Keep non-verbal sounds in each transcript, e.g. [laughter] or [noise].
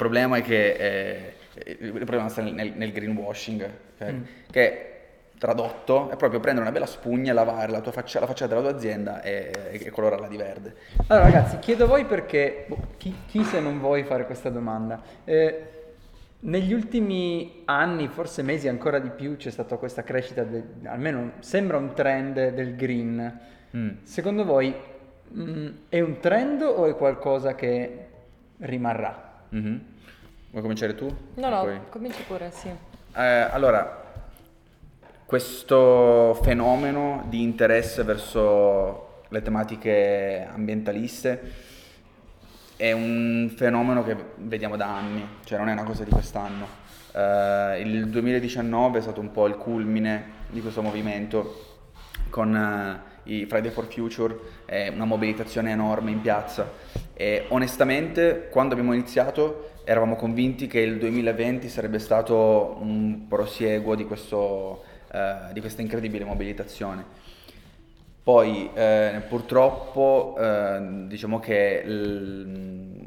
problema è che eh, il problema sta nel, nel greenwashing, cioè, mm. che tradotto è proprio prendere una bella spugna, lavare la, tua faccia, la facciata della tua azienda e, e, colorarla di verde. Allora ragazzi, chiedo a voi perché, boh, chi, chi, se non vuoi fare questa domanda, eh, negli ultimi anni, forse mesi ancora di più, c'è stata questa crescita, del, almeno sembra un trend del green. Mm. Secondo voi mh, mm, è un trend o è qualcosa che rimarrà? Mm-hmm. Vuoi cominciare tu? No, no, poi... cominci pure, sì. Eh, allora, questo fenomeno di interesse verso le tematiche ambientaliste è un fenomeno che vediamo da anni, cioè non è una cosa di quest'anno. Uh, il 2019 è stato un po' il culmine di questo movimento con uh, i Friday for Future, eh, una mobilitazione enorme in piazza e onestamente quando abbiamo iniziato eravamo convinti che il 2020 sarebbe stato un prosieguo di questo eh, di questa incredibile mobilitazione. Poi eh, purtroppo eh, diciamo che l,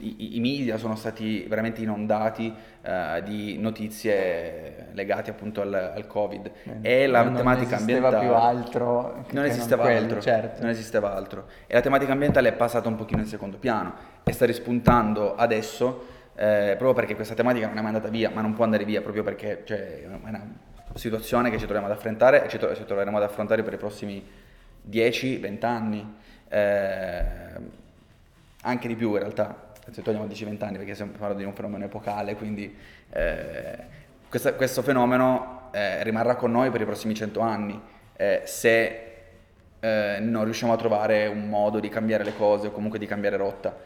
i, i, media sono stati veramente inondati eh, di notizie legate appunto al, al Covid e la non tematica ambientale... Non esisteva più altro. Non esisteva non altro, certo. non esisteva altro. E la tematica ambientale è passata un pochino in secondo piano e sta rispuntando adesso eh, proprio perché questa tematica non è mai andata via, ma non può andare via proprio perché cioè, è una situazione che ci troviamo ad affrontare e ci, ci troveremo ad affrontare per i prossimi 10-20 anni, eh, anche di più in realtà, se togliamo 10-20 anni perché stiamo parlando di un fenomeno epocale, quindi eh, questa, questo fenomeno eh, rimarrà con noi per i prossimi 100 anni eh, se eh, non riusciamo a trovare un modo di cambiare le cose o comunque di cambiare rotta.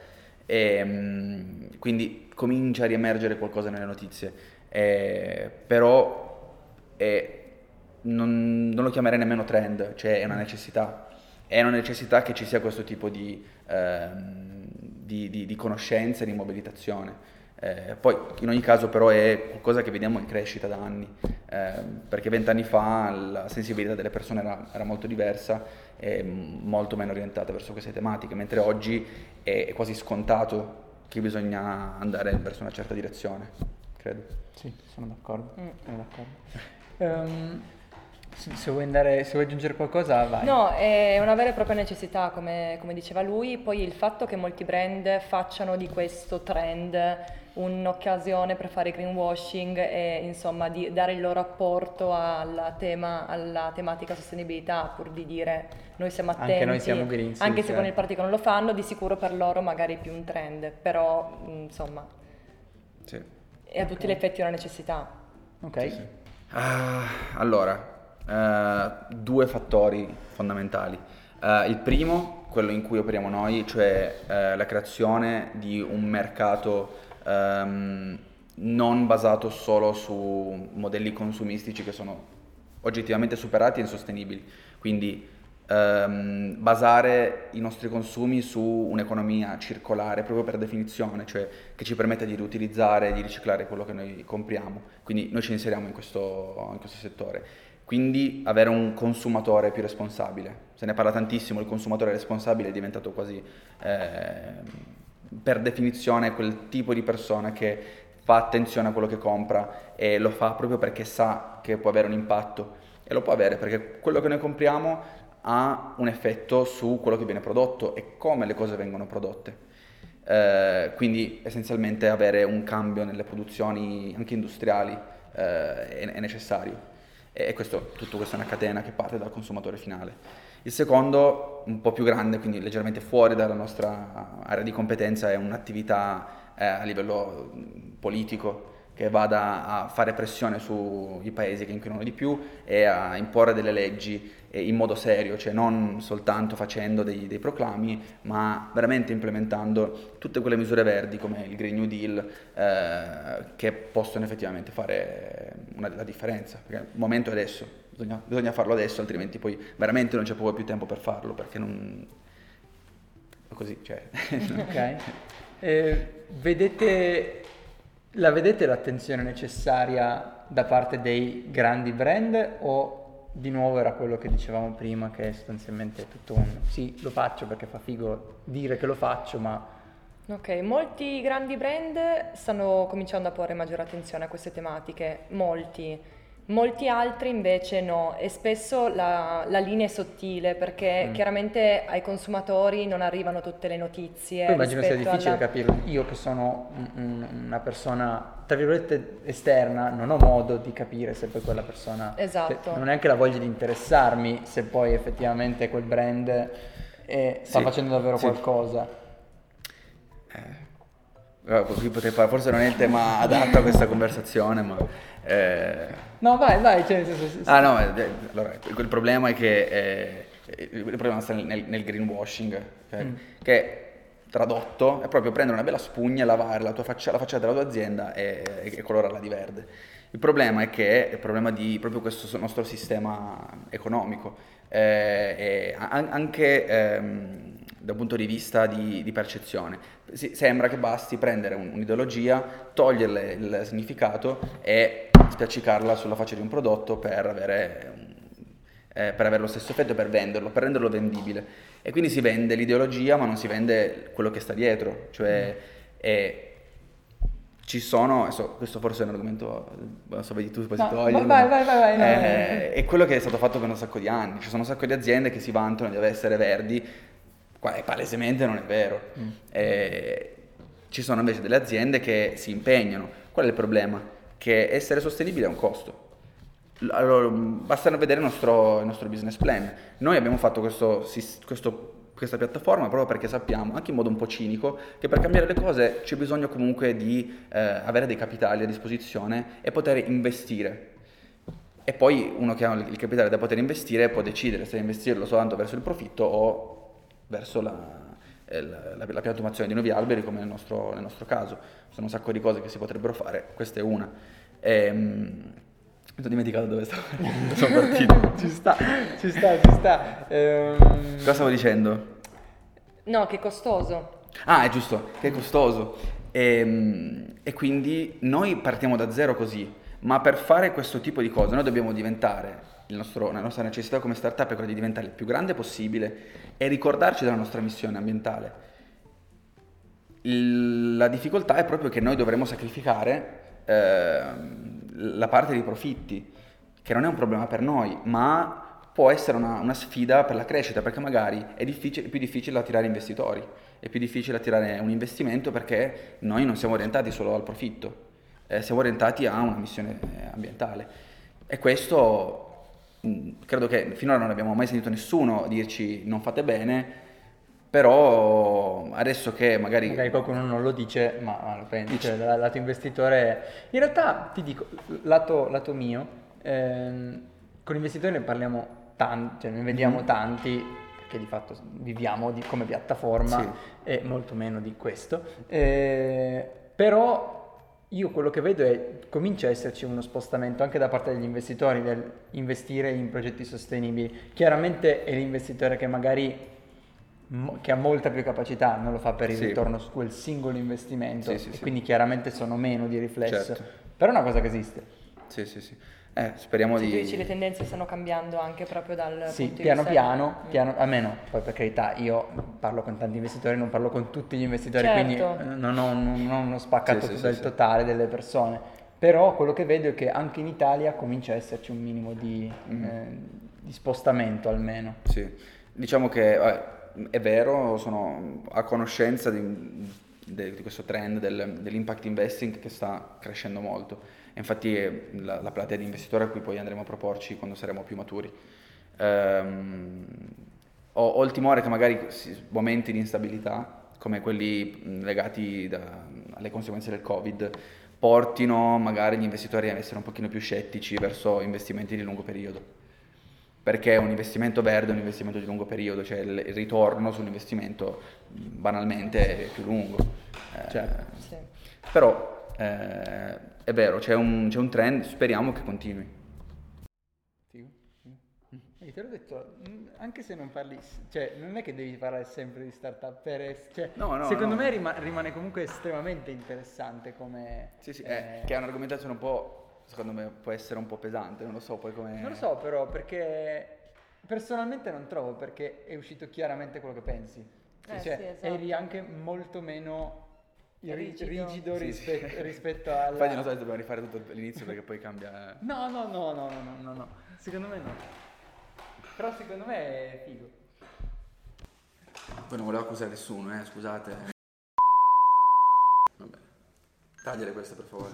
E, mm, quindi comincia a riemergere qualcosa nelle notizie, eh, però non, non, lo chiamerei nemmeno trend, cioè è una necessità. È una necessità che ci sia questo tipo di, eh, di, di, di conoscenza e di mobilitazione. Eh, poi in ogni caso però è qualcosa che vediamo in crescita da anni, eh, perché vent'anni fa la sensibilità delle persone era, era, molto diversa e molto meno orientata verso queste tematiche, mentre oggi è, è quasi scontato che bisogna andare verso una certa direzione, credo. Sì, sono d'accordo. Mm. Sono d'accordo. Um, se vuoi, andare, se vuoi aggiungere qualcosa, vai. No, è una vera e propria necessità, come, come, diceva lui. Poi il fatto che molti brand facciano di questo trend un'occasione per fare greenwashing e insomma di dare il loro apporto alla, tema, alla tematica sostenibilità, pur di dire noi siamo attenti. Anche noi siamo green. Sì, anche se con il partito non lo fanno, di sicuro per loro magari è più un trend, però insomma sì. è a tutti gli effetti una necessità. Ok. Sì, sì. Uh, allora, uh, due fattori fondamentali. Uh, il primo, quello in cui operiamo noi, cioè la creazione di un mercato um, non basato solo su modelli consumistici che sono oggettivamente superati e insostenibili. Quindi ehm, basare i nostri consumi su un'economia circolare proprio per definizione, cioè che ci permette di riutilizzare e di riciclare quello che noi compriamo. Quindi noi ci inseriamo in questo, in questo settore. Quindi avere un consumatore più responsabile. Se ne parla tantissimo, il consumatore responsabile è diventato quasi eh, per definizione quel tipo di persona che fa attenzione a quello che compra e lo fa proprio perché sa che può avere un impatto. E lo può avere perché quello che noi compriamo ha un effetto su quello che viene prodotto e come le cose vengono prodotte. Eh, quindi essenzialmente avere un cambio nelle produzioni anche industriali eh, è, è, necessario e questo, tutto questo è una catena che parte dal consumatore finale. Il secondo, un po' più grande, quindi leggermente fuori dalla nostra area di competenza, è un'attività eh, a livello politico che vada a fare pressione sui paesi che inquinano di più e a imporre delle leggi eh, in modo serio, cioè non soltanto facendo dei, dei, proclami, ma veramente implementando tutte quelle misure verdi come il Green New Deal eh, che possono effettivamente fare una, la differenza. Perché il momento è adesso, bisogna, bisogna, farlo adesso, altrimenti poi veramente non c'è proprio più tempo per farlo, perché non... così, cioè... ok. [laughs] Eh, vedete la vedete l'attenzione necessaria da parte dei grandi brand o di nuovo era quello che dicevamo prima che è sostanzialmente tutto un sì, lo faccio perché fa figo dire che lo faccio, ma Ok, molti grandi brand stanno cominciando a porre maggiore attenzione a queste tematiche, molti. Molti altri invece no e spesso la, la linea è sottile perché Mm. chiaramente ai consumatori non arrivano tutte le notizie. Poi immagino sia difficile alla- capirlo. Io che sono un- un- una persona, tra virgolette, esterna, non ho modo di capire se poi quella persona... Esatto. cioè, non ho neanche la voglia di interessarmi se poi effettivamente quel brand eh, sta Sì, facendo davvero sì. qualcosa. Eh, qui potrei fare- forse non è il tema adatto a questa conversazione, ma... eh, No, vai, vai, cioè, senso, sì, sì. Ah no, eh, allora, il problema è che eh, il problema sta nel, nel greenwashing, ok? Mm. che tradotto è proprio prendere una bella spugna, lavare la, tua faccia- la facciata della tua azienda e, e colorarla di verde. Il problema è che è il problema di proprio questo nostro sistema economico, eh, e an- anche ehm, dal punto di vista di, di percezione. Si- sembra che basti prendere un- un'ideologia, toglierle il significato e spiaccicarla sulla faccia di un prodotto per avere, un- eh, per avere lo stesso effetto, per venderlo, per renderlo vendibile. E quindi si vende l'ideologia ma non si vende quello che sta dietro, cioè è- ci sono, adesso, questo forse è un argomento, non so, vedi tu, poi No, si toglie, vai, vai, vai, vai, no, eh, è quello che è stato fatto per un sacco di anni, ci sono un sacco di aziende che si vantano di essere verdi, qua è palesemente non è vero. Mm. Eh, ci sono invece delle aziende che si impegnano. Qual è il problema? Che essere sostenibile ha un costo. Allora, mh, basta vedere il nostro, il nostro business plan. Noi abbiamo fatto questo, questo- questa piattaforma proprio perché sappiamo, anche in modo un po' cinico, che per cambiare le cose c'è bisogno comunque di eh, avere dei capitali a disposizione e poter investire. E poi uno che ha il capitale da poter investire può decidere se investirlo soltanto verso il profitto o verso la, eh, la, la- la piantumazione di nuovi alberi come nel nostro, nel nostro caso. Sono un sacco di cose che si potrebbero fare, questa è una. Ehm, mi sono dimenticato dove stavo, [laughs] sono partito. [laughs] ci sta, ci sta, ci sta. Ehm, Cosa stavo dicendo? No, che costoso. Ah, è giusto, che è costoso. Ehm, E, quindi noi partiamo da zero così, ma per fare questo tipo di cose noi dobbiamo diventare, nostro- la nostra necessità come startup è quella di diventare il più grande possibile e ricordarci della nostra missione ambientale. La difficoltà è proprio che noi dovremo sacrificare ehm, la parte dei profitti, che non è un problema per noi, ma può essere una, una sfida per la crescita, perché magari è, difficile- è più difficile attirare investitori, è più difficile attirare un investimento perché noi non siamo orientati solo al profitto, eh, siamo orientati a una missione eh, ambientale. E questo credo che finora non abbiamo mai sentito nessuno dirci non fate bene, però adesso che magari... Magari qualcuno non lo dice, ma, lo pensi, Dice. cioè, lato investitore... In realtà, ti dico, lato, lato mio, ehm, con investitori ne parliamo tanti, cioè ne vediamo Mhm. tanti, perché di fatto viviamo di- come piattaforma Sì. e molto meno di questo. Eh, però io quello che vedo è comincia a esserci uno spostamento anche da parte degli investitori del investire in progetti sostenibili. Chiaramente è l'investitore che magari che ha molta più capacità, non lo fa per il Sì. ritorno su quel singolo investimento Sì, sì, e quindi chiaramente sono meno di riflesso. Certo. Però è una cosa che esiste. Sì, sì, sì. Eh, speriamo tu di... dici le tendenze stanno cambiando anche proprio dal Sì, punto di piano vista- piano, Mm. piano, a meno, poi per carità, io parlo con tanti investitori, non parlo con tutti gli investitori, Certo. quindi eh, non ho, non ho uno spaccato Sì, sì, del sì, sì. totale delle persone. Però quello che vedo è che anche in Italia comincia a esserci un minimo di, Mhm. eh, di spostamento almeno. Sì, diciamo che vabbè, è vero, sono a conoscenza di, de- di questo trend del- dell'impact investing che sta crescendo molto. E Infatti è la, la platea di investitori a cui poi andremo a proporci quando saremo più maturi. Ehm, ho, ho il timore che magari momenti di instabilità, come quelli legati da- alle conseguenze del Covid, portino magari gli investitori a essere un pochino più scettici verso investimenti di lungo periodo perché un investimento verde è un investimento di lungo periodo, cioè il il ritorno sull'investimento banalmente è più lungo. Eh, Certo. Sì. Però eh, è vero, c'è un, c'è un trend, speriamo che continui. Figo. E te l'ho detto, anche se non parli, cioè non è che devi parlare sempre di startup per cioè, No, no, secondo no. me rima- rimane comunque estremamente interessante come... Sì, sì, eh, eh, che è un'argomentazione un po', secondo me, può essere un po' pesante, non lo so poi come... Non lo so però perché personalmente non trovo perché è uscito chiaramente quello che pensi. Eh, cioè, sì, esatto. eri anche molto meno ri- Rigido. rigido, Sì, sì. [laughs] rispetto, rispetto alla... Infatti non so se dobbiamo rifare tutto all'inizio perché poi cambia... No, no, no, no, no, no, no, no, secondo me no. Però secondo me è figo. Poi non volevo accusare nessuno, eh, scusate. Vabbè. Tagliare questo per favore.